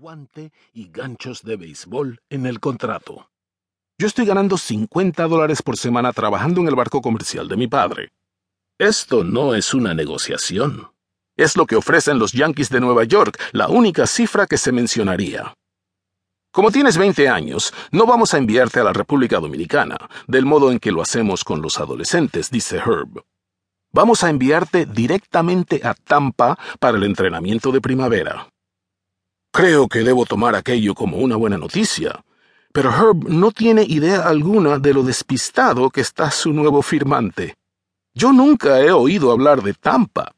guante y ganchos de béisbol en el contrato. Yo estoy ganando 50 dólares por semana trabajando en el barco comercial de mi padre. Esto no es una negociación. Es lo que ofrecen los Yankees de Nueva York, la única cifra que se mencionaría. Como tienes 20 años, no vamos a enviarte a la República Dominicana, del modo en que lo hacemos con los adolescentes, dice Herb. Vamos a enviarte directamente a Tampa para el entrenamiento de primavera. Creo que debo tomar aquello como una buena noticia, pero Herb no tiene idea alguna de lo despistado que está su nuevo firmante. Yo nunca he oído hablar de Tampa.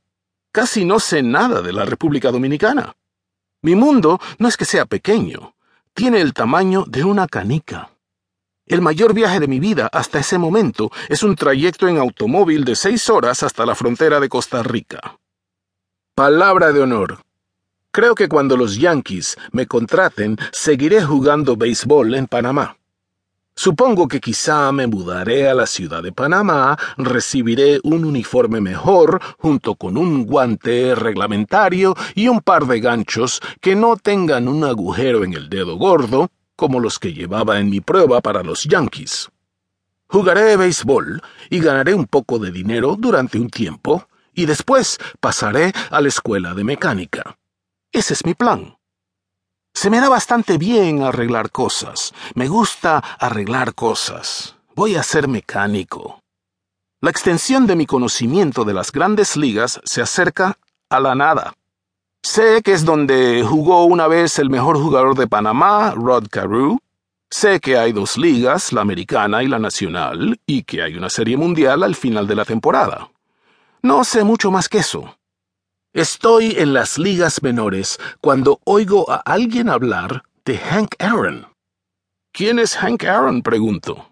Casi no sé nada de la República Dominicana. Mi mundo no es que sea pequeño, tiene el tamaño de una canica. El mayor viaje de mi vida hasta ese momento es un trayecto en automóvil de seis horas hasta la frontera de Costa Rica. Palabra de honor. Creo que cuando los Yankees me contraten, seguiré jugando béisbol en Panamá. Supongo que quizá me mudaré a la ciudad de Panamá, recibiré un uniforme mejor, junto con un guante reglamentario y un par de ganchos que no tengan un agujero en el dedo gordo, como los que llevaba en mi prueba para los Yankees. Jugaré béisbol y ganaré un poco de dinero durante un tiempo, y después pasaré a la escuela de mecánica. Ese es mi plan. Se me da bastante bien arreglar cosas. Me gusta arreglar cosas. Voy a ser mecánico. La extensión de mi conocimiento de las grandes ligas se acerca a la nada. Sé que es donde jugó una vez el mejor jugador de Panamá, Rod Carew. Sé que hay dos ligas, la americana y la nacional, y que hay una serie mundial al final de la temporada. No sé mucho más que eso. Estoy en las ligas menores cuando oigo a alguien hablar de Hank Aaron. ¿Quién es Hank Aaron? pregunto.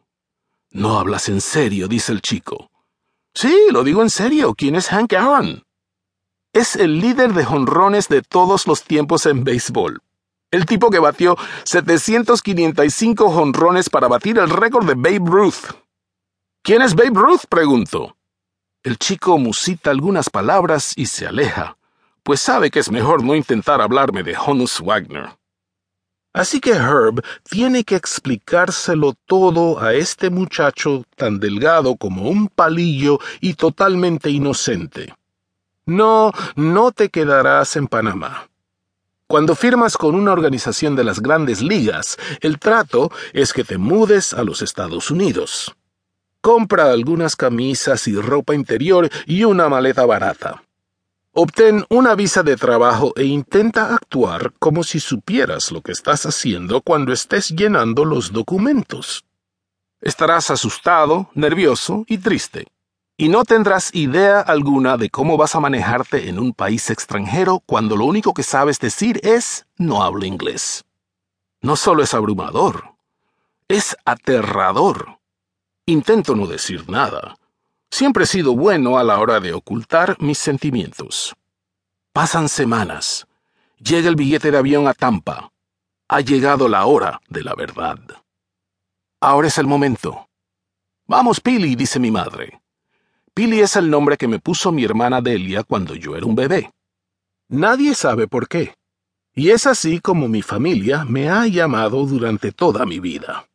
No hablas en serio, dice el chico. Sí, lo digo en serio. ¿Quién es Hank Aaron? Es el líder de jonrones de todos los tiempos en béisbol. El tipo que batió 755 jonrones para batir el récord de Babe Ruth. ¿Quién es Babe Ruth? pregunto. El chico musita algunas palabras y se aleja, pues sabe que es mejor no intentar hablarme de Honus Wagner. Así que Herb tiene que explicárselo todo a este muchacho tan delgado como un palillo y totalmente inocente. No, no te quedarás en Panamá. Cuando firmas con una organización de las grandes ligas, el trato es que te mudes a los Estados Unidos. Compra algunas camisas y ropa interior y una maleta barata. Obtén una visa de trabajo e intenta actuar como si supieras lo que estás haciendo cuando estés llenando los documentos. Estarás asustado, nervioso y triste, y no tendrás idea alguna de cómo vas a manejarte en un país extranjero cuando lo único que sabes decir es no hablo inglés. No solo es abrumador, es aterrador. Intento no decir nada. Siempre he sido bueno a la hora de ocultar mis sentimientos. Pasan semanas. Llega el billete de avión a Tampa. Ha llegado la hora de la verdad. Ahora es el momento. Vamos, Pili, dice mi madre. Pili es el nombre que me puso mi hermana Delia cuando yo era un bebé. Nadie sabe por qué. Y es así como mi familia me ha llamado durante toda mi vida.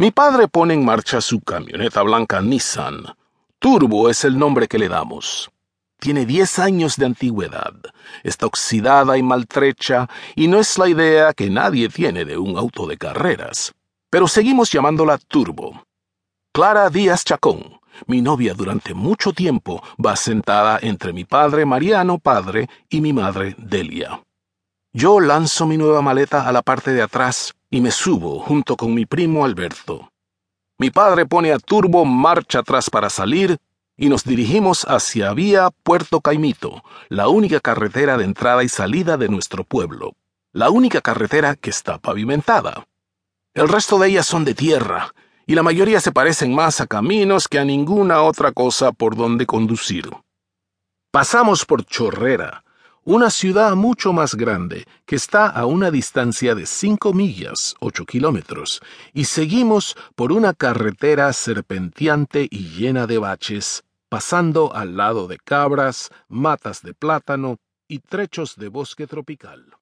Mi padre pone en marcha su camioneta blanca Nissan. Turbo es el nombre que le damos. Tiene 10 años de antigüedad, está oxidada y maltrecha, y no es la idea que nadie tiene de un auto de carreras. Pero seguimos llamándola Turbo. Clara Díaz Chacón, mi novia durante mucho tiempo, va sentada entre mi padre Mariano Padre y mi madre Delia. Yo lanzo mi nueva maleta a la parte de atrás y me subo junto con mi primo Alberto. Mi padre pone a turbo marcha atrás para salir y nos dirigimos hacia Vía Puerto Caimito, la única carretera de entrada y salida de nuestro pueblo, la única carretera que está pavimentada. El resto de ellas son de tierra, y la mayoría se parecen más a caminos que a ninguna otra cosa por donde conducir. Pasamos por Chorrera, una ciudad mucho más grande que está a una distancia de cinco millas, ocho kilómetros, y seguimos por una carretera serpenteante y llena de baches, pasando al lado de cabras, matas de plátano y trechos de bosque tropical.